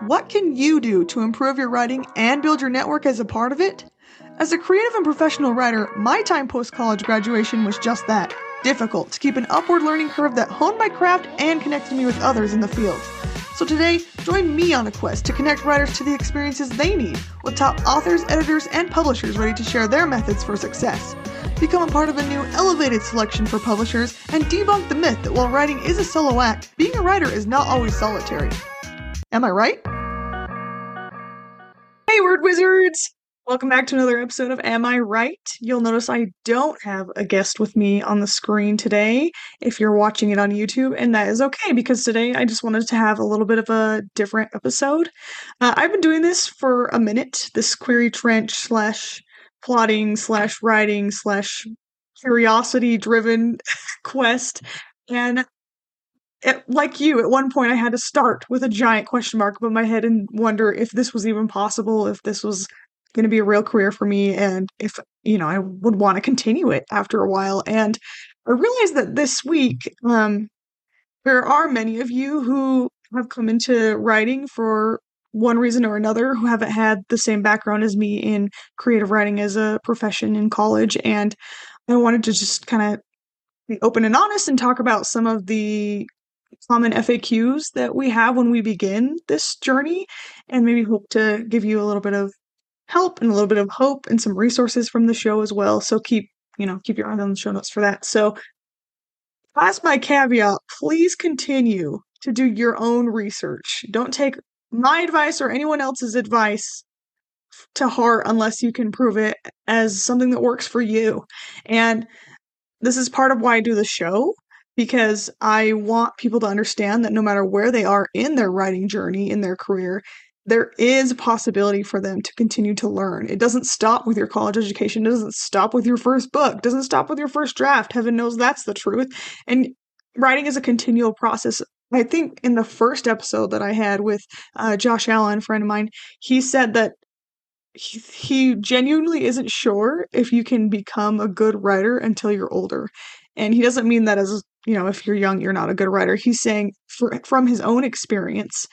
What can you do to improve your writing and build your network as a part of it? As a creative and professional writer, my time post college graduation was just that difficult to keep an upward learning curve that honed my craft and connected me with others in the field. So today, join me on a quest to connect writers to the experiences they need with top authors, editors, and publishers ready to share their methods for success. Become a part of a new elevated selection for publishers and debunk the myth that while writing is a solo act, being a writer is not always solitary. Am I right? Hey, word wizards! Welcome back to another episode of Am I Write? You'll notice I don't have a guest with me on the screen today if you're watching it on YouTube, and that is okay because today I just wanted to have a little bit of a different episode. Uh, I've been doing this for a minute, this query trench slash plotting slash writing slash curiosity driven quest, and it, like you, at one point I had to start with a giant question mark above my head and wonder if this was even possible, if this was going to be a real career for me, and if, you know, I would want to continue it after a while. And I realized that this week, um, there are many of you who have come into writing for one reason or another who haven't had the same background as me in creative writing as a profession in college. And I wanted to just kind of be open and honest and talk about some of the common FAQs that we have when we begin this journey and maybe hope to give you a little bit of help and a little bit of hope and some resources from the show as well. So keep, you know, keep your eye on the show notes for that. So as my caveat, please continue to do your own research. Don't take my advice or anyone else's advice to heart unless you can prove it as something that works for you. And this is part of why I do the show because I want people to understand that no matter where they are in their writing journey, in their career, there is a possibility for them to continue to learn. It doesn't stop with your college education, it doesn't stop with your first book, it doesn't stop with your first draft. Heaven knows that's the truth. And writing is a continual process. I think in the first episode that I had with uh, Josh Allen, a friend of mine, he said that he, he genuinely isn't sure if you can become a good writer until you're older. And he doesn't mean that as, you know, if you're young, you're not a good writer. He's saying for, from his own experience,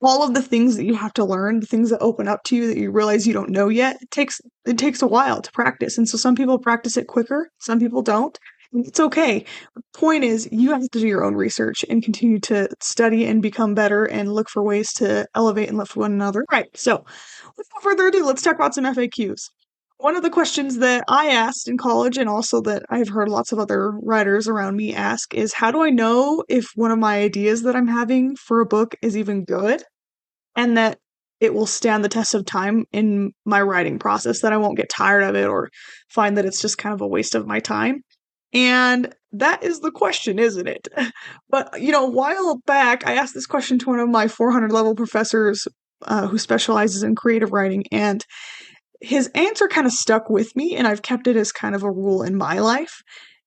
all of the things that you have to learn, the things that open up to you that you realize you don't know yet, it takes it takes a while to practice. And so some people practice it quicker, some people don't. It's okay. The point is you have to do your own research and continue to study and become better and look for ways to elevate and lift one another. Right. So without further ado, let's talk about some FAQs. One of the questions that I asked in college and also that I've heard lots of other writers around me ask is how do I know if one of my ideas that I'm having for a book is even good and that it will stand the test of time in my writing process, that I won't get tired of it or find that it's just kind of a waste of my time? And that is the question, isn't it? But, you know, a while back, I asked this question to one of my 400 level professors uh, who specializes in creative writing, and his answer kind of stuck with me, and I've kept it as kind of a rule in my life.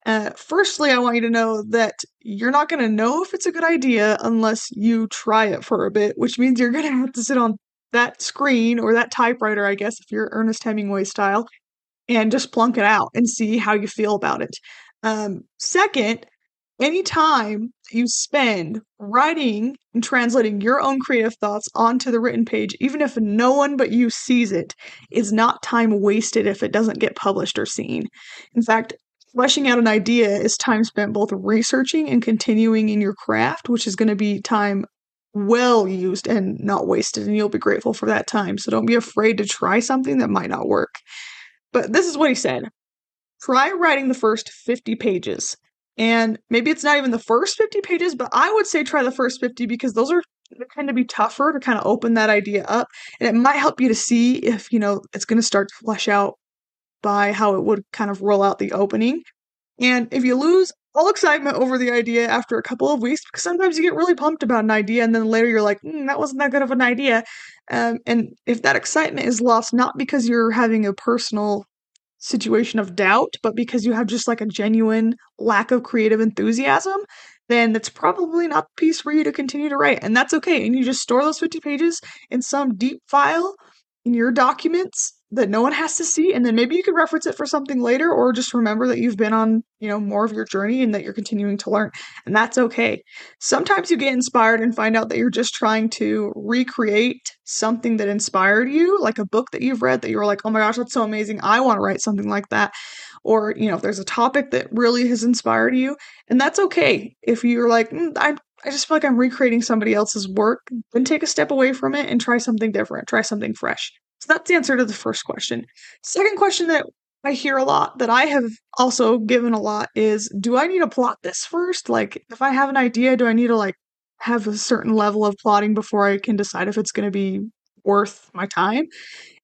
Uh, firstly, I want you to know that you're not going to know if it's a good idea unless you try it for a bit, which means you're going to have to sit on that screen or that typewriter, I guess, if you're Ernest Hemingway style, and just plunk it out and see how you feel about it. Um, second, any time you spend writing and translating your own creative thoughts onto the written page, even if no one but you sees it, is not time wasted if it doesn't get published or seen. In fact, fleshing out an idea is time spent both researching and continuing in your craft, which is going to be time well used and not wasted, and you'll be grateful for that time. So don't be afraid to try something that might not work. But this is what he said try writing the first 50 pages. And maybe it's not even the first 50 pages, but I would say try the first 50 because those are tend to be tougher to kind of open that idea up. And it might help you to see if, you know, it's going to start to flesh out by how it would kind of roll out the opening. And if you lose all excitement over the idea after a couple of weeks, because sometimes you get really pumped about an idea and then later you're like, mm, that wasn't that good of an idea. Um, and if that excitement is lost, not because you're having a personal situation of doubt, but because you have just like a genuine lack of creative enthusiasm, then that's probably not the piece for you to continue to write. And that's okay. And you just store those 50 pages in some deep file in your documents that no one has to see and then maybe you could reference it for something later or just remember that you've been on you know more of your journey and that you're continuing to learn and that's okay. Sometimes you get inspired and find out that you're just trying to recreate something that inspired you like a book that you've read that you were like oh my gosh that's so amazing. I want to write something like that or you know if there's a topic that really has inspired you and that's okay. If you're like mm, i I just feel like I'm recreating somebody else's work, then take a step away from it and try something different, try something fresh. So that's the answer to the first question. Second question that I hear a lot that I have also given a lot is do I need to plot this first? Like if I have an idea, do I need to like have a certain level of plotting before I can decide if it's going to be worth my time?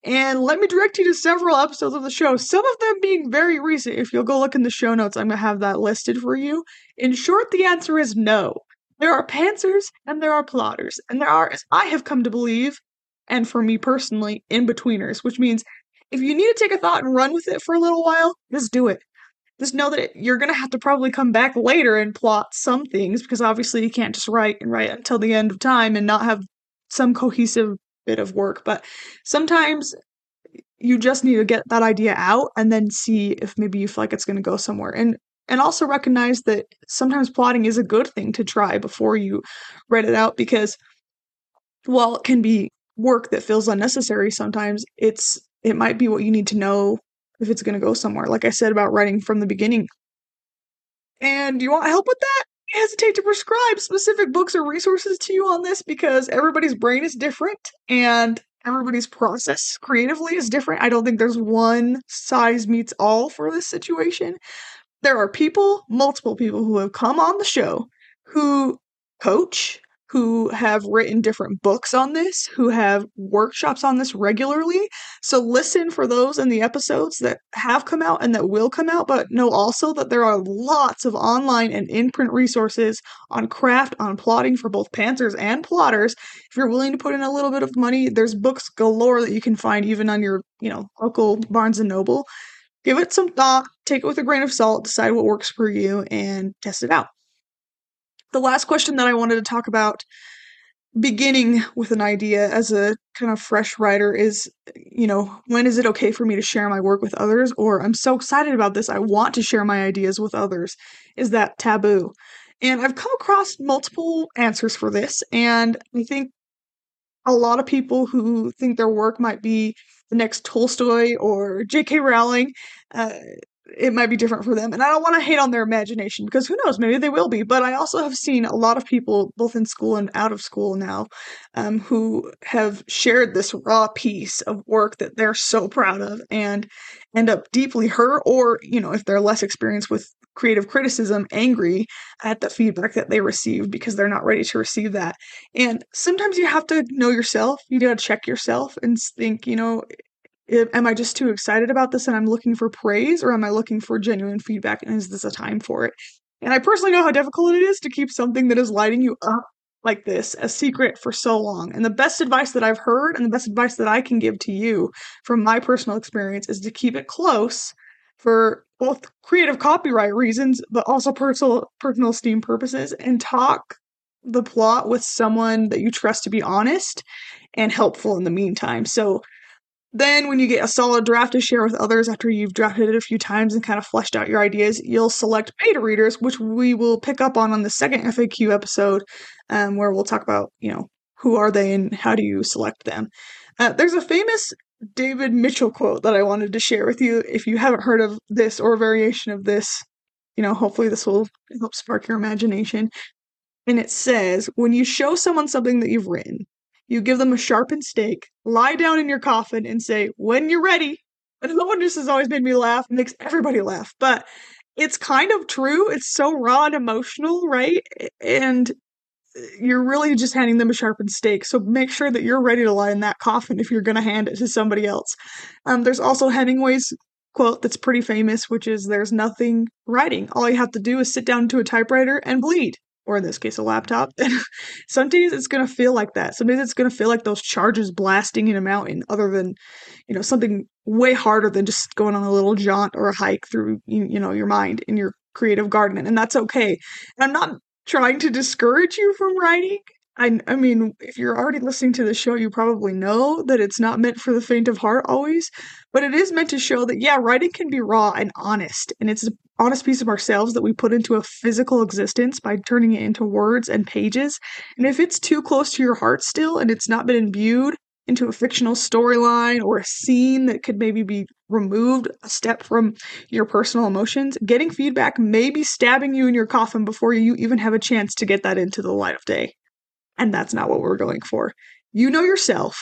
And let me direct you to several episodes of the show, some of them being very recent. If you'll go look in the show notes, I'm going to have that listed for you. In short, the answer is no. There are pantsers and there are plotters, and there are, as I have come to believe, and for me personally, in betweeners, which means if you need to take a thought and run with it for a little while, just do it. Just know that you're going to have to probably come back later and plot some things because obviously you can't just write and write until the end of time and not have some cohesive bit of work. But sometimes you just need to get that idea out and then see if maybe you feel like it's going to go somewhere. And and also recognize that sometimes plotting is a good thing to try before you write it out because while it can be work that feels unnecessary sometimes it's it might be what you need to know if it's going to go somewhere. Like i said about writing from the beginning. And you want help with that? I hesitate to prescribe specific books or resources to you on this because everybody's brain is different and everybody's process creatively is different. I don't think there's one size meets all for this situation. There are people multiple people who have come on the show who coach who have written different books on this, who have workshops on this regularly. So listen for those in the episodes that have come out and that will come out, but know also that there are lots of online and in print resources on craft, on plotting for both pantsers and plotters. If you're willing to put in a little bit of money, there's books galore that you can find even on your, you know, local Barnes and Noble. Give it some thought, take it with a grain of salt, decide what works for you, and test it out the last question that I wanted to talk about beginning with an idea as a kind of fresh writer is you know when is it okay for me to share my work with others? Or i'm so excited about this i want to share my ideas with others. Is that taboo? And i've come across multiple answers for this and i think a lot of people who think their work might be the next tolstoy or j.k rowling uh, it might be different for them. And I don't want to hate on their imagination because who knows, maybe they will be. But I also have seen a lot of people, both in school and out of school now, um, who have shared this raw piece of work that they're so proud of and end up deeply hurt, or, you know, if they're less experienced with creative criticism, angry at the feedback that they receive because they're not ready to receive that. And sometimes you have to know yourself. You got to check yourself and think, you know, am I just too excited about this and I'm looking for praise, or am I looking for genuine feedback and is this a time for it? And I personally know how difficult it is to keep something that is lighting you up like this a secret for so long. And the best advice that I've heard and the best advice that I can give to you from my personal experience is to keep it close for both creative copyright reasons, but also personal personal esteem purposes, and talk the plot with someone that you trust to be honest and helpful in the meantime. So then, when you get a solid draft to share with others after you've drafted it a few times and kind of fleshed out your ideas, you'll select beta readers, which we will pick up on on the second FAQ episode, um, where we'll talk about, you know, who are they and how do you select them. Uh, there's a famous David Mitchell quote that I wanted to share with you. If you haven't heard of this or a variation of this, you know, hopefully this will help spark your imagination. And it says, when you show someone something that you've written, you give them a sharpened stake, lie down in your coffin, and say, when you're ready. And the one just has always made me laugh, it makes everybody laugh. But it's kind of true. It's so raw and emotional, right? And you're really just handing them a sharpened stake. So make sure that you're ready to lie in that coffin if you're going to hand it to somebody else. Um, there's also Hemingway's quote that's pretty famous, which is There's nothing writing. All you have to do is sit down to a typewriter and bleed or in this case, a laptop. some days it's going to feel like that. Some days it's going to feel like those charges blasting in a mountain, other than, you know, something way harder than just going on a little jaunt or a hike through, you, you know, your mind in your creative garden. And that's okay. And I'm not trying to discourage you from writing. I, I mean, if you're already listening to the show, you probably know that it's not meant for the faint of heart always, but it is meant to show that, yeah, writing can be raw and honest, and it's an honest piece of ourselves that we put into a physical existence by turning it into words and pages. And if it's too close to your heart still and it's not been imbued into a fictional storyline or a scene that could maybe be removed a step from your personal emotions, getting feedback may be stabbing you in your coffin before you even have a chance to get that into the light of day. And that's not what we're going for. You know yourself,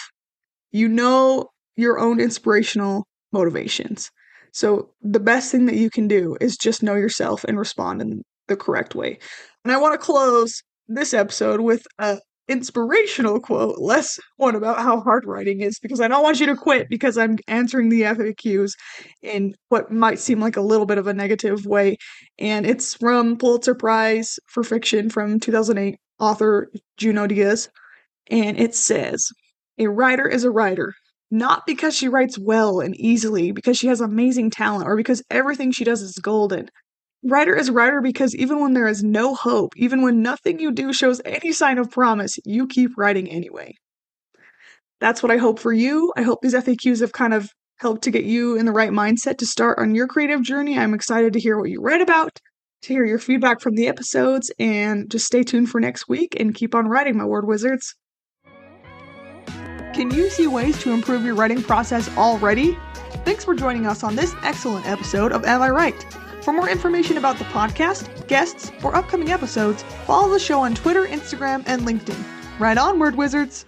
you know your own inspirational motivations. So the best thing that you can do is just know yourself and respond in the correct way. And I want to close this episode with a inspirational quote, less one about how hard writing is, because I don't want you to quit because I'm answering the FAQs in what might seem like a little bit of a negative way. And it's from Pulitzer Prize for Fiction from 2008 author Junot Diaz. And it says, A writer is a writer, not because she writes well and easily, because she has amazing talent, or because everything she does is golden, Writer is writer because even when there is no hope, even when nothing you do shows any sign of promise, you keep writing anyway. That's what I hope for you. I hope these FAQs have kind of helped to get you in the right mindset to start on your creative journey. I'm excited to hear what you read about, to hear your feedback from the episodes, and just stay tuned for next week and keep on writing, my word wizards. Can you see ways to improve your writing process already? Thanks for joining us on this excellent episode of Am I Write? For more information about the podcast, guests, or upcoming episodes, follow the show on Twitter, Instagram, and LinkedIn. Right on, Word Wizards!